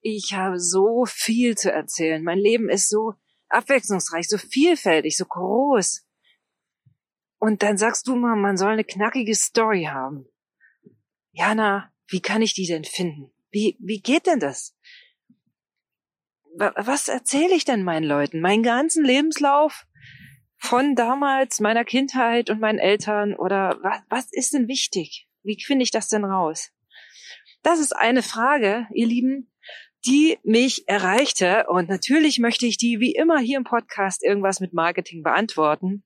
ich habe so viel zu erzählen. Mein Leben ist so abwechslungsreich, so vielfältig, so groß. Und dann sagst du mal, man soll eine knackige Story haben. Jana, wie kann ich die denn finden? Wie, wie geht denn das? Was erzähle ich denn meinen Leuten? Meinen ganzen Lebenslauf? Von damals, meiner Kindheit und meinen Eltern? Oder was, was ist denn wichtig? Wie finde ich das denn raus? Das ist eine Frage, ihr Lieben, die mich erreichte. Und natürlich möchte ich die wie immer hier im Podcast irgendwas mit Marketing beantworten.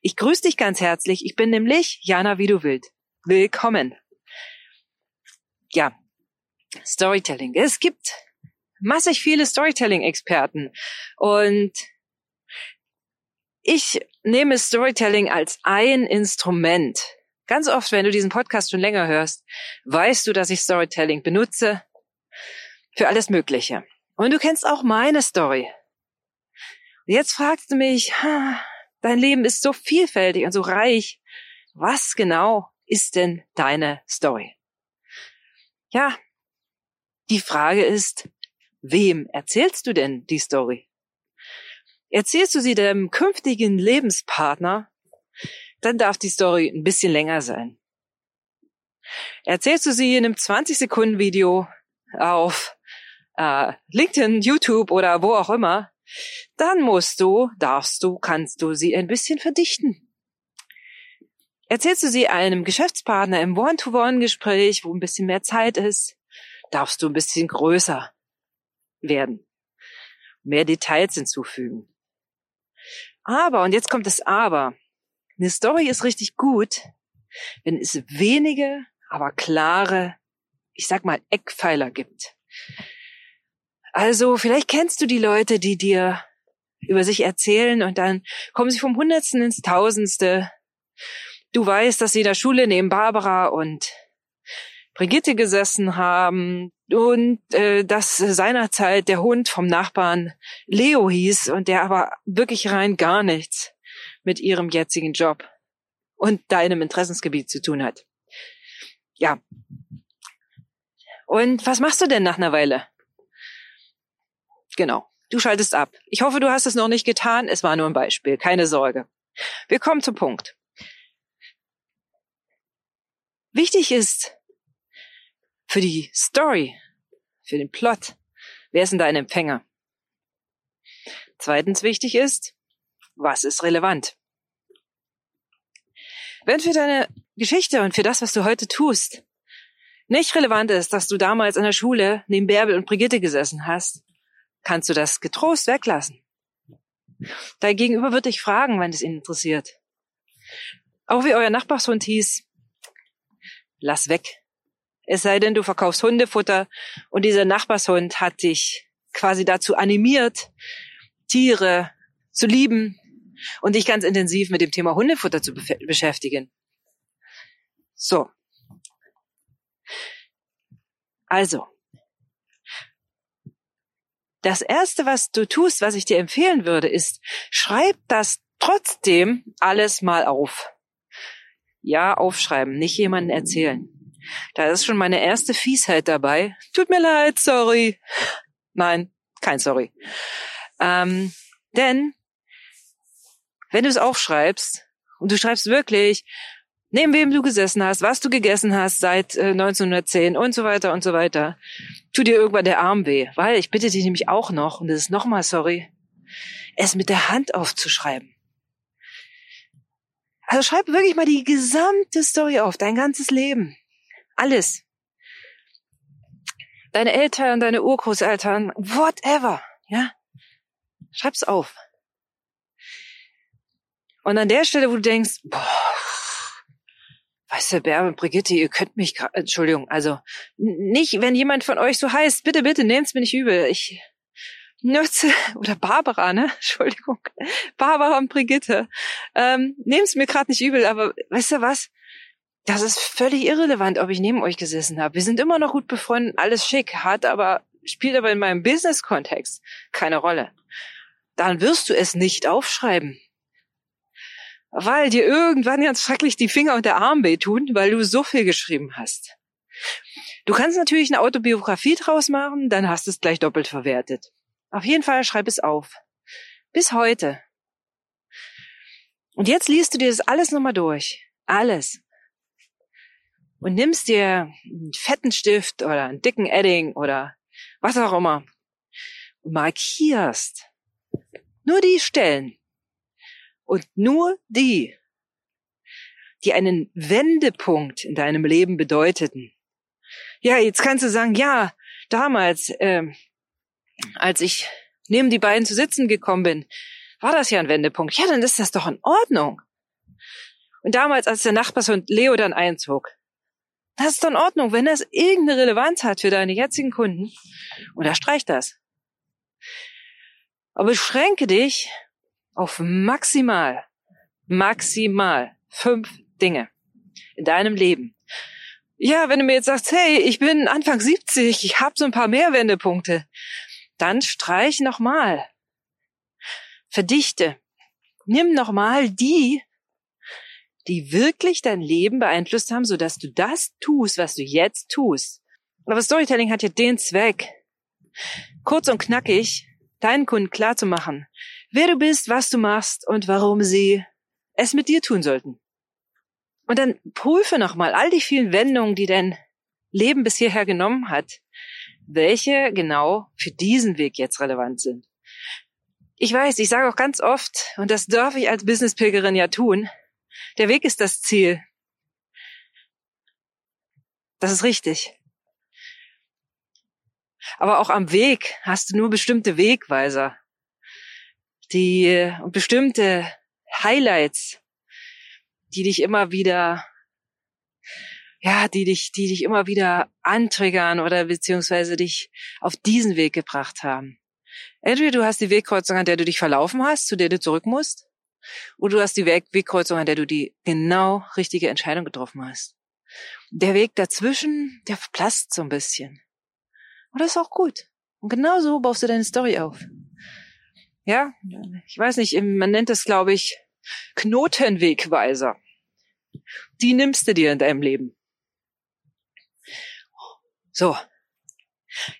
Ich grüße dich ganz herzlich. Ich bin nämlich Jana wie du willst. Willkommen. Ja, Storytelling. Es gibt massig viele Storytelling-Experten und ich nehme Storytelling als ein Instrument. Ganz oft, wenn du diesen Podcast schon länger hörst, weißt du, dass ich Storytelling benutze für alles Mögliche. Und du kennst auch meine Story. Und jetzt fragst du mich, dein Leben ist so vielfältig und so reich. Was genau ist denn deine Story? Ja, die Frage ist, wem erzählst du denn die Story? Erzählst du sie dem künftigen Lebenspartner, dann darf die Story ein bisschen länger sein. Erzählst du sie in einem 20-Sekunden-Video auf äh, LinkedIn, YouTube oder wo auch immer, dann musst du, darfst du, kannst du sie ein bisschen verdichten. Erzählst du sie einem Geschäftspartner im One-to-One-Gespräch, wo ein bisschen mehr Zeit ist, darfst du ein bisschen größer werden, mehr Details hinzufügen. Aber, und jetzt kommt das Aber, eine Story ist richtig gut, wenn es wenige, aber klare, ich sag mal, Eckpfeiler gibt. Also vielleicht kennst du die Leute, die dir über sich erzählen und dann kommen sie vom Hundertsten ins Tausendste. Du weißt, dass sie in der Schule neben Barbara und Brigitte gesessen haben und äh, dass seinerzeit der Hund vom Nachbarn Leo hieß und der aber wirklich rein gar nichts mit ihrem jetzigen Job und deinem Interessensgebiet zu tun hat. Ja. Und was machst du denn nach einer Weile? Genau. Du schaltest ab. Ich hoffe, du hast es noch nicht getan. Es war nur ein Beispiel. Keine Sorge. Wir kommen zum Punkt. Wichtig ist für die Story, für den Plot, wer ist denn dein Empfänger? Zweitens wichtig ist, was ist relevant? Wenn für deine Geschichte und für das, was du heute tust, nicht relevant ist, dass du damals an der Schule neben Bärbel und Brigitte gesessen hast, kannst du das getrost weglassen. Dein Gegenüber wird dich fragen, wenn es ihn interessiert. Auch wie euer Nachbarshund hieß, lass weg. Es sei denn, du verkaufst Hundefutter und dieser Nachbarshund hat dich quasi dazu animiert, Tiere zu lieben und dich ganz intensiv mit dem Thema Hundefutter zu be beschäftigen. So. Also, das erste, was du tust, was ich dir empfehlen würde, ist, schreib das trotzdem alles mal auf. Ja, aufschreiben, nicht jemanden erzählen. Da ist schon meine erste Fiesheit dabei. Tut mir leid, sorry. Nein, kein Sorry. Ähm, denn wenn du es aufschreibst und du schreibst wirklich, neben wem du gesessen hast, was du gegessen hast seit äh, 1910 und so weiter und so weiter, tut dir irgendwann der Arm weh. Weil ich bitte dich nämlich auch noch, und das ist nochmal sorry, es mit der Hand aufzuschreiben. Also schreib wirklich mal die gesamte Story auf, dein ganzes Leben. Alles. Deine Eltern, deine Urgroßeltern, whatever, ja? Schreib's auf. Und an der Stelle, wo du denkst, boah, weißt du, Bärbe und Brigitte, ihr könnt mich, Entschuldigung, also nicht, wenn jemand von euch so heißt, bitte, bitte, nehmt's mir nicht übel. Ich nutze, oder Barbara, ne? Entschuldigung. Barbara und Brigitte. Ähm, nehmt's mir gerade nicht übel, aber weißt du was? Das ist völlig irrelevant, ob ich neben euch gesessen habe. Wir sind immer noch gut befreundet, alles schick, hat aber, spielt aber in meinem Business-Kontext keine Rolle. Dann wirst du es nicht aufschreiben weil dir irgendwann ganz schrecklich die Finger und der Arm wehtun, weil du so viel geschrieben hast. Du kannst natürlich eine Autobiografie draus machen, dann hast du es gleich doppelt verwertet. Auf jeden Fall schreib es auf. Bis heute. Und jetzt liest du dir das alles nochmal durch. Alles. Und nimmst dir einen fetten Stift oder einen dicken Edding oder was auch immer und markierst nur die Stellen und nur die, die einen Wendepunkt in deinem Leben bedeuteten. Ja, jetzt kannst du sagen, ja, damals, äh, als ich neben die beiden zu sitzen gekommen bin, war das ja ein Wendepunkt. Ja, dann ist das doch in Ordnung. Und damals, als der Nachbarshund Leo dann einzog, das ist doch in Ordnung, wenn das irgendeine Relevanz hat für deine jetzigen Kunden. Unterstreich das. Aber beschränke dich auf maximal, maximal fünf Dinge in deinem Leben. Ja, wenn du mir jetzt sagst, hey, ich bin Anfang 70, ich habe so ein paar mehr Wendepunkte, dann streich nochmal. Verdichte. Nimm nochmal die, die wirklich dein Leben beeinflusst haben, sodass du das tust, was du jetzt tust. Aber Storytelling hat ja den Zweck, kurz und knackig deinen Kunden klarzumachen, wer du bist, was du machst und warum sie es mit dir tun sollten. Und dann prüfe nochmal all die vielen Wendungen, die dein Leben bis hierher genommen hat, welche genau für diesen Weg jetzt relevant sind. Ich weiß, ich sage auch ganz oft, und das darf ich als Businesspilgerin ja tun, der Weg ist das Ziel. Das ist richtig. Aber auch am Weg hast du nur bestimmte Wegweiser, die bestimmte Highlights, die dich immer wieder, ja, die dich, die dich immer wieder antriggern oder beziehungsweise dich auf diesen Weg gebracht haben. Entweder du hast die Wegkreuzung, an der du dich verlaufen hast, zu der du zurück musst, oder du hast die Wegkreuzung, an der du die genau richtige Entscheidung getroffen hast. Der Weg dazwischen, der verblasst so ein bisschen. Und das ist auch gut. Und genau so baust du deine Story auf. Ja, ich weiß nicht, man nennt es, glaube ich, Knotenwegweiser. Die nimmst du dir in deinem Leben. So.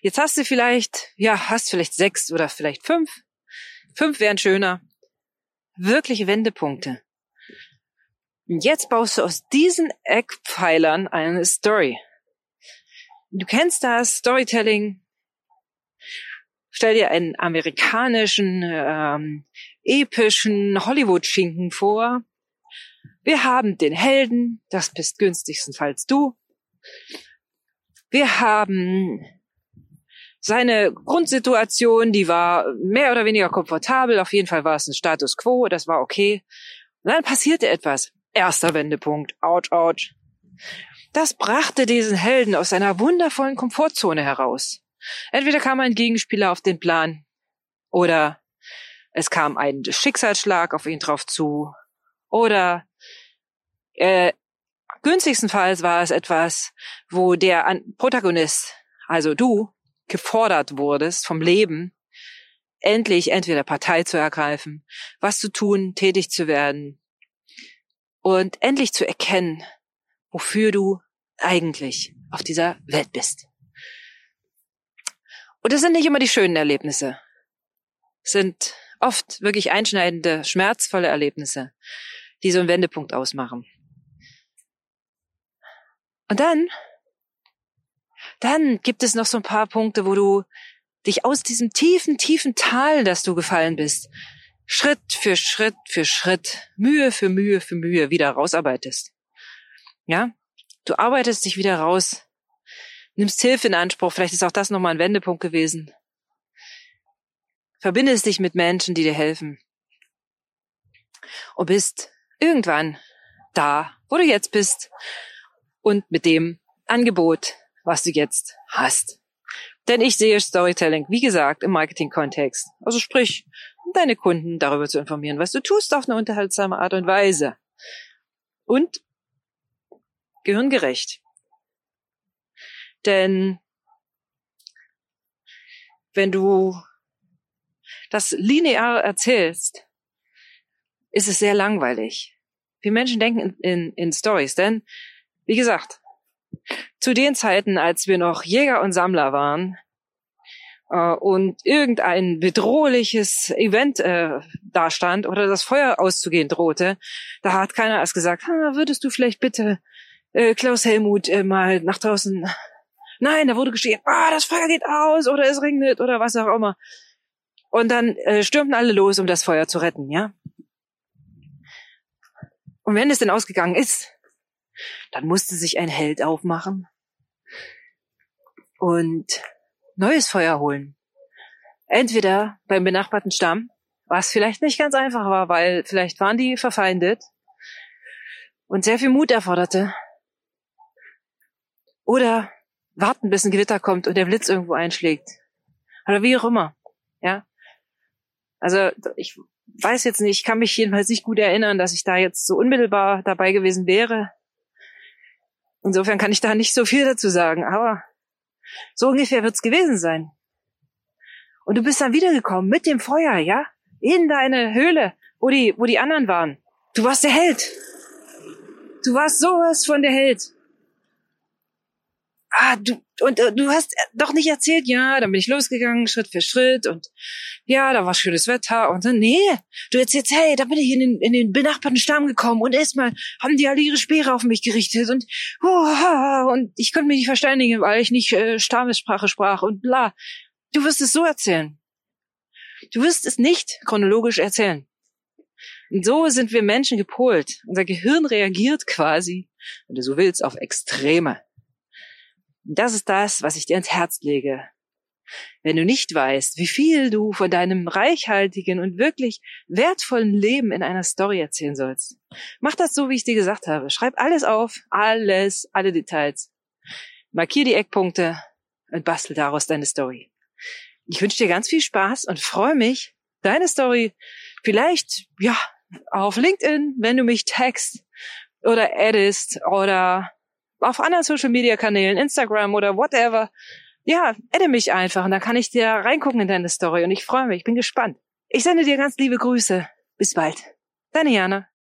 Jetzt hast du vielleicht, ja, hast vielleicht sechs oder vielleicht fünf. Fünf wären schöner. Wirkliche Wendepunkte. Und jetzt baust du aus diesen Eckpfeilern eine Story. Du kennst das Storytelling. Stell dir einen amerikanischen, ähm, epischen Hollywood-Schinken vor. Wir haben den Helden, das bist günstigstenfalls du. Wir haben seine Grundsituation, die war mehr oder weniger komfortabel. Auf jeden Fall war es ein Status quo, das war okay. Und dann passierte etwas. Erster Wendepunkt. Ouch, ouch. Das brachte diesen Helden aus seiner wundervollen Komfortzone heraus. Entweder kam ein Gegenspieler auf den Plan oder es kam ein Schicksalsschlag auf ihn drauf zu oder äh, günstigstenfalls war es etwas, wo der Protagonist, also du, gefordert wurdest vom Leben, endlich entweder Partei zu ergreifen, was zu tun, tätig zu werden und endlich zu erkennen, wofür du eigentlich auf dieser Welt bist. Und es sind nicht immer die schönen Erlebnisse. Es sind oft wirklich einschneidende, schmerzvolle Erlebnisse, die so einen Wendepunkt ausmachen. Und dann, dann gibt es noch so ein paar Punkte, wo du dich aus diesem tiefen, tiefen Tal, das du gefallen bist, Schritt für Schritt für Schritt, Mühe für Mühe für Mühe wieder rausarbeitest. Ja? Du arbeitest dich wieder raus, nimmst Hilfe in Anspruch, vielleicht ist auch das nochmal ein Wendepunkt gewesen. Verbindest dich mit Menschen, die dir helfen. Und bist irgendwann da, wo du jetzt bist und mit dem Angebot, was du jetzt hast. Denn ich sehe Storytelling, wie gesagt, im Marketing-Kontext. Also sprich, deine Kunden darüber zu informieren, was du tust auf eine unterhaltsame Art und Weise. Und gehirngerecht. Denn wenn du das linear erzählst, ist es sehr langweilig. Wir Menschen denken in, in, Stories, denn, wie gesagt, zu den Zeiten, als wir noch Jäger und Sammler waren äh, und irgendein bedrohliches Event äh, dastand oder das Feuer auszugehen drohte, da hat keiner erst gesagt, würdest du vielleicht bitte äh, Klaus Helmut äh, mal nach draußen. Nein, da wurde geschrien, ah, das Feuer geht aus oder es regnet oder was auch immer. Und dann äh, stürmten alle los, um das Feuer zu retten, ja. Und wenn es denn ausgegangen ist, dann musste sich ein Held aufmachen und neues Feuer holen. Entweder beim benachbarten Stamm, was vielleicht nicht ganz einfach war, weil vielleicht waren die verfeindet und sehr viel Mut erforderte. Oder warten, bis ein Gewitter kommt und der Blitz irgendwo einschlägt. Oder wie auch immer. Ja. Also ich weiß jetzt nicht, ich kann mich jedenfalls nicht gut erinnern, dass ich da jetzt so unmittelbar dabei gewesen wäre. Insofern kann ich da nicht so viel dazu sagen, aber so ungefähr wird's gewesen sein. Und du bist dann wiedergekommen mit dem Feuer, ja? In deine Höhle, wo die, wo die anderen waren. Du warst der Held. Du warst sowas von der Held ah, du, und äh, du hast doch nicht erzählt, ja, dann bin ich losgegangen, Schritt für Schritt und ja, da war schönes Wetter und dann, nee, du erzählst, hey, da bin ich in den, in den benachbarten Stamm gekommen und erstmal haben die alle ihre Speere auf mich gerichtet und, oh, und ich konnte mich nicht verständigen, weil ich nicht äh, Stammessprache sprach und bla. Du wirst es so erzählen. Du wirst es nicht chronologisch erzählen. Und so sind wir Menschen gepolt. Unser Gehirn reagiert quasi, wenn du so willst, auf Extreme. Das ist das, was ich dir ans Herz lege. Wenn du nicht weißt, wie viel du von deinem reichhaltigen und wirklich wertvollen Leben in einer Story erzählen sollst, mach das so, wie ich dir gesagt habe. Schreib alles auf, alles, alle Details. Markier die Eckpunkte und bastel daraus deine Story. Ich wünsche dir ganz viel Spaß und freue mich, deine Story vielleicht, ja, auf LinkedIn, wenn du mich tagst oder addest oder auf anderen Social Media Kanälen, Instagram oder whatever. Ja, adde mich einfach und dann kann ich dir reingucken in deine Story und ich freue mich, ich bin gespannt. Ich sende dir ganz liebe Grüße. Bis bald. Deine Jana.